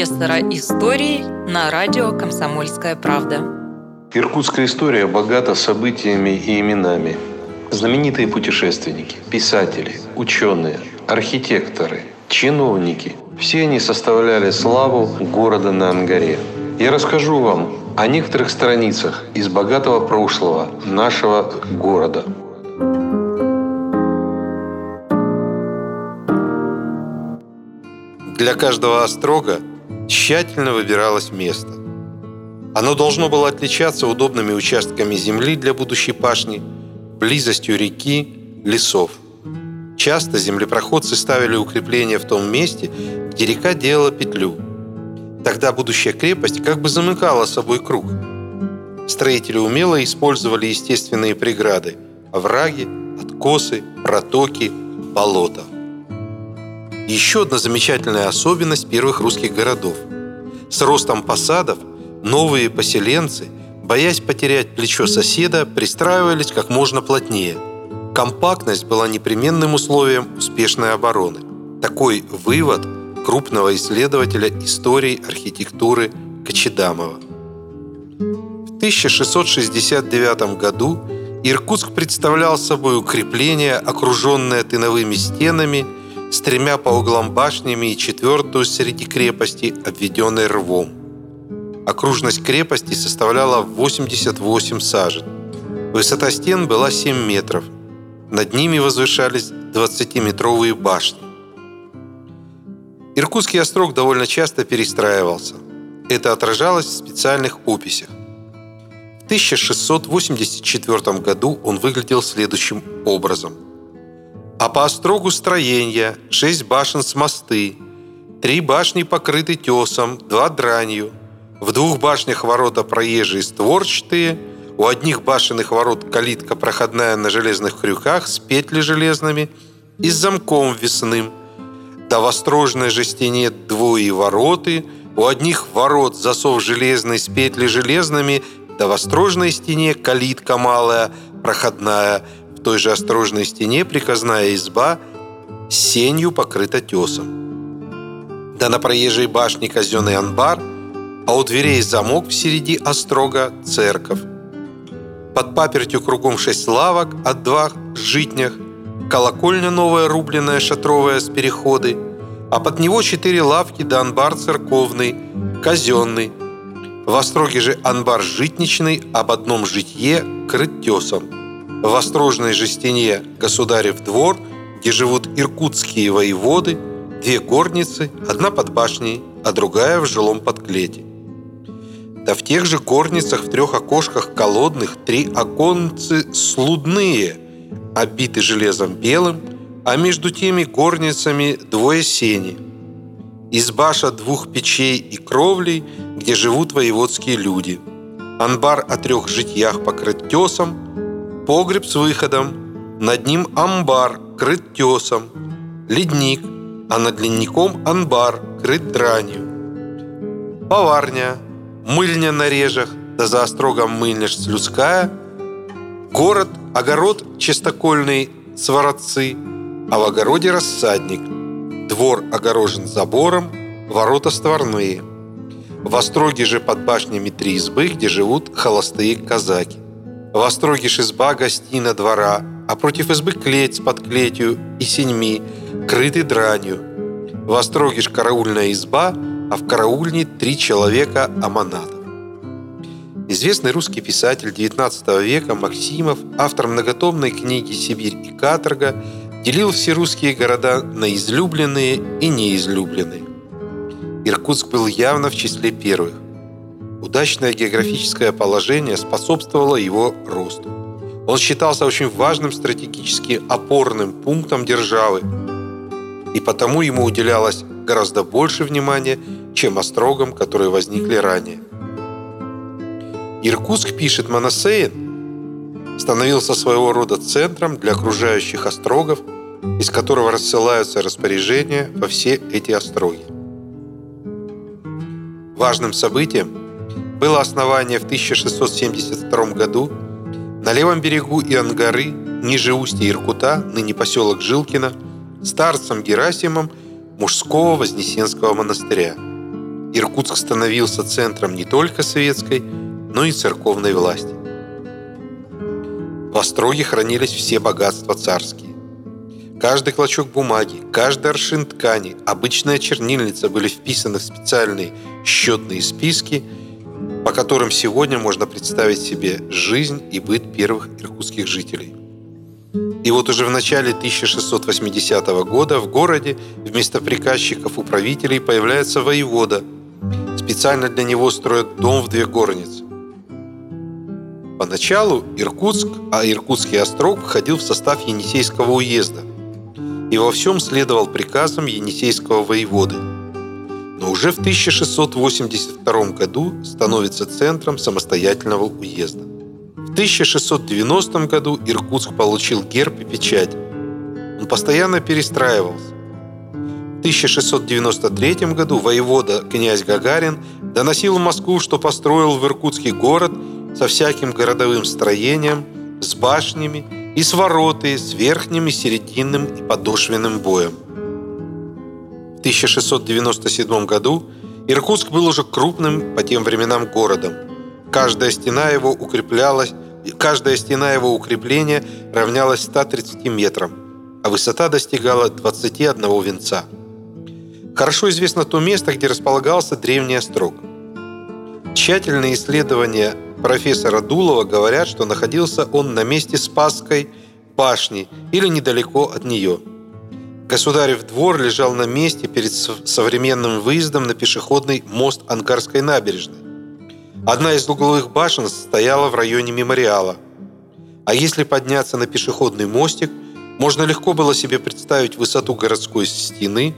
профессора истории на радио «Комсомольская правда». Иркутская история богата событиями и именами. Знаменитые путешественники, писатели, ученые, архитекторы, чиновники – все они составляли славу города на Ангаре. Я расскажу вам о некоторых страницах из богатого прошлого нашего города – Для каждого острога тщательно выбиралось место. Оно должно было отличаться удобными участками земли для будущей пашни, близостью реки, лесов. Часто землепроходцы ставили укрепления в том месте, где река делала петлю. Тогда будущая крепость как бы замыкала собой круг. Строители умело использовали естественные преграды – овраги, откосы, протоки, болота – еще одна замечательная особенность первых русских городов. С ростом посадов новые поселенцы, боясь потерять плечо соседа, пристраивались как можно плотнее. Компактность была непременным условием успешной обороны. Такой вывод крупного исследователя истории архитектуры Кочедамова. В 1669 году Иркутск представлял собой укрепление, окруженное тыновыми стенами – с тремя по углам башнями и четвертую среди крепости, обведенной рвом. Окружность крепости составляла 88 сажен. Высота стен была 7 метров. Над ними возвышались 20-метровые башни. Иркутский острог довольно часто перестраивался. Это отражалось в специальных описях. В 1684 году он выглядел следующим образом – а по острогу строения шесть башен с мосты, три башни покрыты тесом, два дранью, в двух башнях ворота проезжие створчатые, у одних башенных ворот калитка проходная на железных крюках с петли железными и с замком весным. Да в острожной же стене двое вороты, у одних ворот засов железный с петли железными, да в острожной стене калитка малая, проходная – той же осторожной стене приказная изба с сенью покрыта тесом. Да на проезжей башне казенный анбар, а у дверей замок в середи острога церковь. Под папертью кругом шесть лавок от два житнях, колокольня новая рубленная шатровая с переходы, а под него четыре лавки да анбар церковный, казенный. В остроге же анбар житничный, об одном житье крыт тесом в острожной же стене государев двор, где живут иркутские воеводы, две горницы, одна под башней, а другая в жилом подклете. Да в тех же горницах в трех окошках колодных три оконцы слудные, обиты железом белым, а между теми горницами двое сени. Избаша двух печей и кровлей, где живут воеводские люди. Анбар о трех житьях покрыт тесом, погреб с выходом, над ним амбар, крыт тесом, ледник, а над ледником анбар, крыт дранью. Поварня, мыльня на режах, да за острогом мыльня людская, город, огород чистокольный, своротцы, а в огороде рассадник, двор огорожен забором, ворота створные. В остроге же под башнями три избы, где живут холостые казаки. В остроге ж изба гостина двора, а против избы клеть с подклетью и синьми, крыты дранью. В остроге ж караульная изба, а в караульне три человека аманатов. Известный русский писатель XIX века Максимов, автор многотомной книги «Сибирь и каторга», делил все русские города на излюбленные и неизлюбленные. Иркутск был явно в числе первых. Удачное географическое положение способствовало его росту. Он считался очень важным стратегически опорным пунктом державы, и потому ему уделялось гораздо больше внимания, чем острогам, которые возникли ранее. Иркутск, пишет Моносеин, становился своего рода центром для окружающих острогов, из которого рассылаются распоряжения во все эти остроги. Важным событием было основание в 1672 году на левом берегу Иангары, ниже устья Иркута, ныне поселок Жилкино, старцем Герасимом мужского Вознесенского монастыря. Иркутск становился центром не только светской, но и церковной власти. В Остроге хранились все богатства царские. Каждый клочок бумаги, каждый аршин ткани, обычная чернильница были вписаны в специальные счетные списки, по которым сегодня можно представить себе жизнь и быт первых иркутских жителей. И вот уже в начале 1680 года в городе вместо приказчиков-управителей появляется воевода. Специально для него строят дом в две горницы. Поначалу Иркутск, а Иркутский острог входил в состав Енисейского уезда и во всем следовал приказам Енисейского воеводы. Но уже в 1682 году становится центром самостоятельного уезда. В 1690 году Иркутск получил герб и печать. Он постоянно перестраивался. В 1693 году воевода князь Гагарин доносил в Москву, что построил в Иркутский город – со всяким городовым строением, с башнями и с вороты, с верхним и серединным и подошвенным боем. В 1697 году Иркутск был уже крупным по тем временам городом. Каждая стена его укреплялась, каждая стена его укрепления равнялась 130 метрам, а высота достигала 21 венца. Хорошо известно то место, где располагался древний острог. Тщательные исследования профессора Дулова говорят, что находился он на месте Спасской башни или недалеко от нее. Государев двор лежал на месте перед современным выездом на пешеходный мост Ангарской набережной. Одна из угловых башен стояла в районе мемориала. А если подняться на пешеходный мостик, можно легко было себе представить высоту городской стены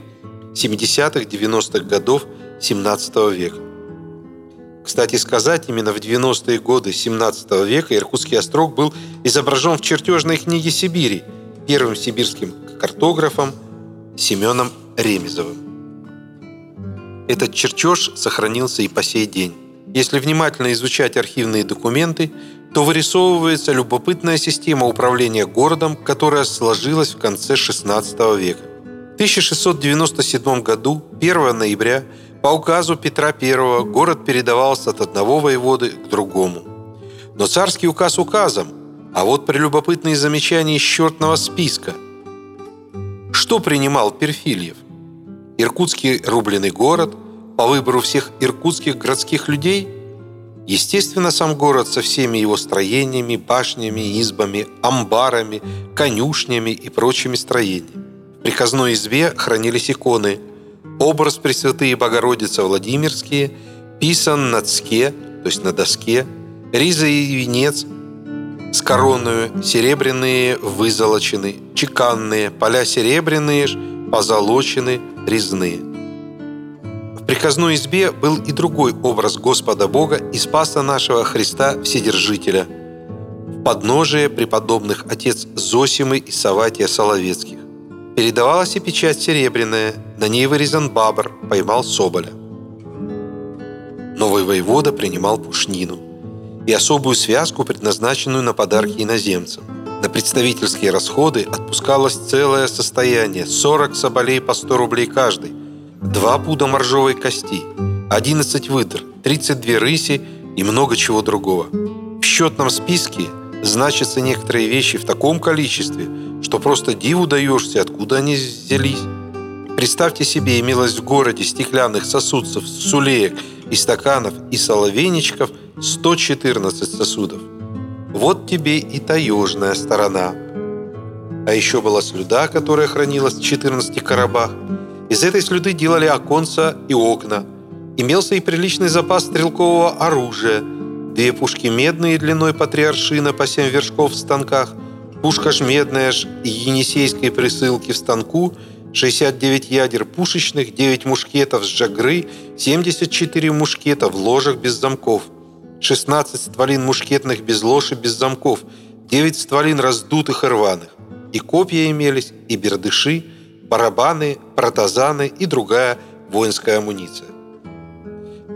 70-х-90-х годов 17 века. Кстати сказать, именно в 90-е годы 17 века Иркутский острог был изображен в чертежной книге Сибири первым сибирским картографом Семеном Ремезовым. Этот чертеж сохранился и по сей день. Если внимательно изучать архивные документы, то вырисовывается любопытная система управления городом, которая сложилась в конце XVI века. В 1697 году, 1 ноября, по указу Петра I город передавался от одного воеводы к другому. Но царский указ указом, а вот прелюбопытные замечания из черного списка. Что принимал Перфильев? Иркутский рубленый город по выбору всех иркутских городских людей? Естественно, сам город со всеми его строениями, башнями, избами, амбарами, конюшнями и прочими строениями. В приказной избе хранились иконы – Образ Пресвятые Богородицы Владимирские писан на цке, то есть на доске, риза и венец с короною, серебряные вызолочены, чеканные, поля серебряные ж, позолочены, резные. В приказной избе был и другой образ Господа Бога и Спаса нашего Христа Вседержителя. В подножие преподобных отец Зосимы и Саватия Соловецких. Передавалась и печать серебряная, на ней вырезан бабр, поймал соболя. Новый воевода принимал пушнину и особую связку, предназначенную на подарки иноземцам. На представительские расходы отпускалось целое состояние – 40 соболей по 100 рублей каждый, 2 пуда моржовой кости, 11 выдр, 32 рыси и много чего другого. В счетном списке значатся некоторые вещи в таком количестве – что просто диву даешься, откуда они взялись. Представьте себе, имелось в городе стеклянных сосудцев, сулеек и стаканов и соловейничков 114 сосудов. Вот тебе и таежная сторона. А еще была слюда, которая хранилась в 14 коробах. Из этой слюды делали оконца и окна. Имелся и приличный запас стрелкового оружия. Две пушки медные длиной по три аршина по семь вершков в станках – Пушка жмедная ж енисейской присылки в станку, 69 ядер пушечных, 9 мушкетов с жагры, 74 мушкета в ложах без замков, 16 стволин мушкетных без лож и без замков, 9 стволин раздутых и рваных. И копья имелись, и бердыши, барабаны, протазаны и другая воинская амуниция.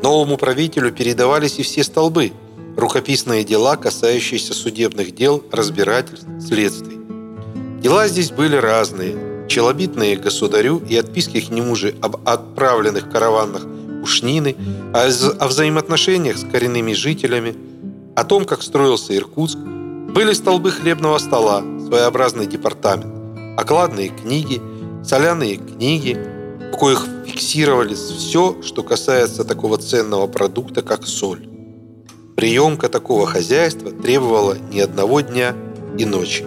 Новому правителю передавались и все столбы – рукописные дела, касающиеся судебных дел, разбирательств, следствий. Дела здесь были разные. Челобитные государю и отписки к нему же об отправленных караванных пушнины, о взаимоотношениях с коренными жителями, о том, как строился Иркутск, были столбы хлебного стола, своеобразный департамент, окладные книги, соляные книги, в коих фиксировались все, что касается такого ценного продукта, как соль. Приемка такого хозяйства требовала ни одного дня и ночи.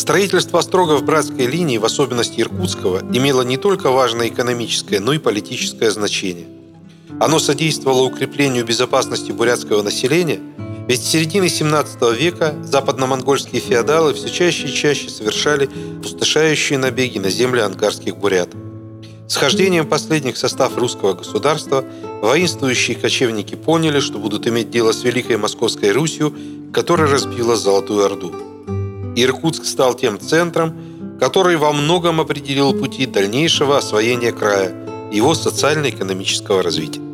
Строительство острогов братской линии, в особенности Иркутского, имело не только важное экономическое, но и политическое значение. Оно содействовало укреплению безопасности бурятского населения, ведь с середины 17 века западно-монгольские феодалы все чаще и чаще совершали пустошающие набеги на земли ангарских бурят. С хождением последних состав русского государства воинствующие кочевники поняли, что будут иметь дело с Великой Московской Русью, которая разбила Золотую Орду. Иркутск стал тем центром, который во многом определил пути дальнейшего освоения края, его социально-экономического развития.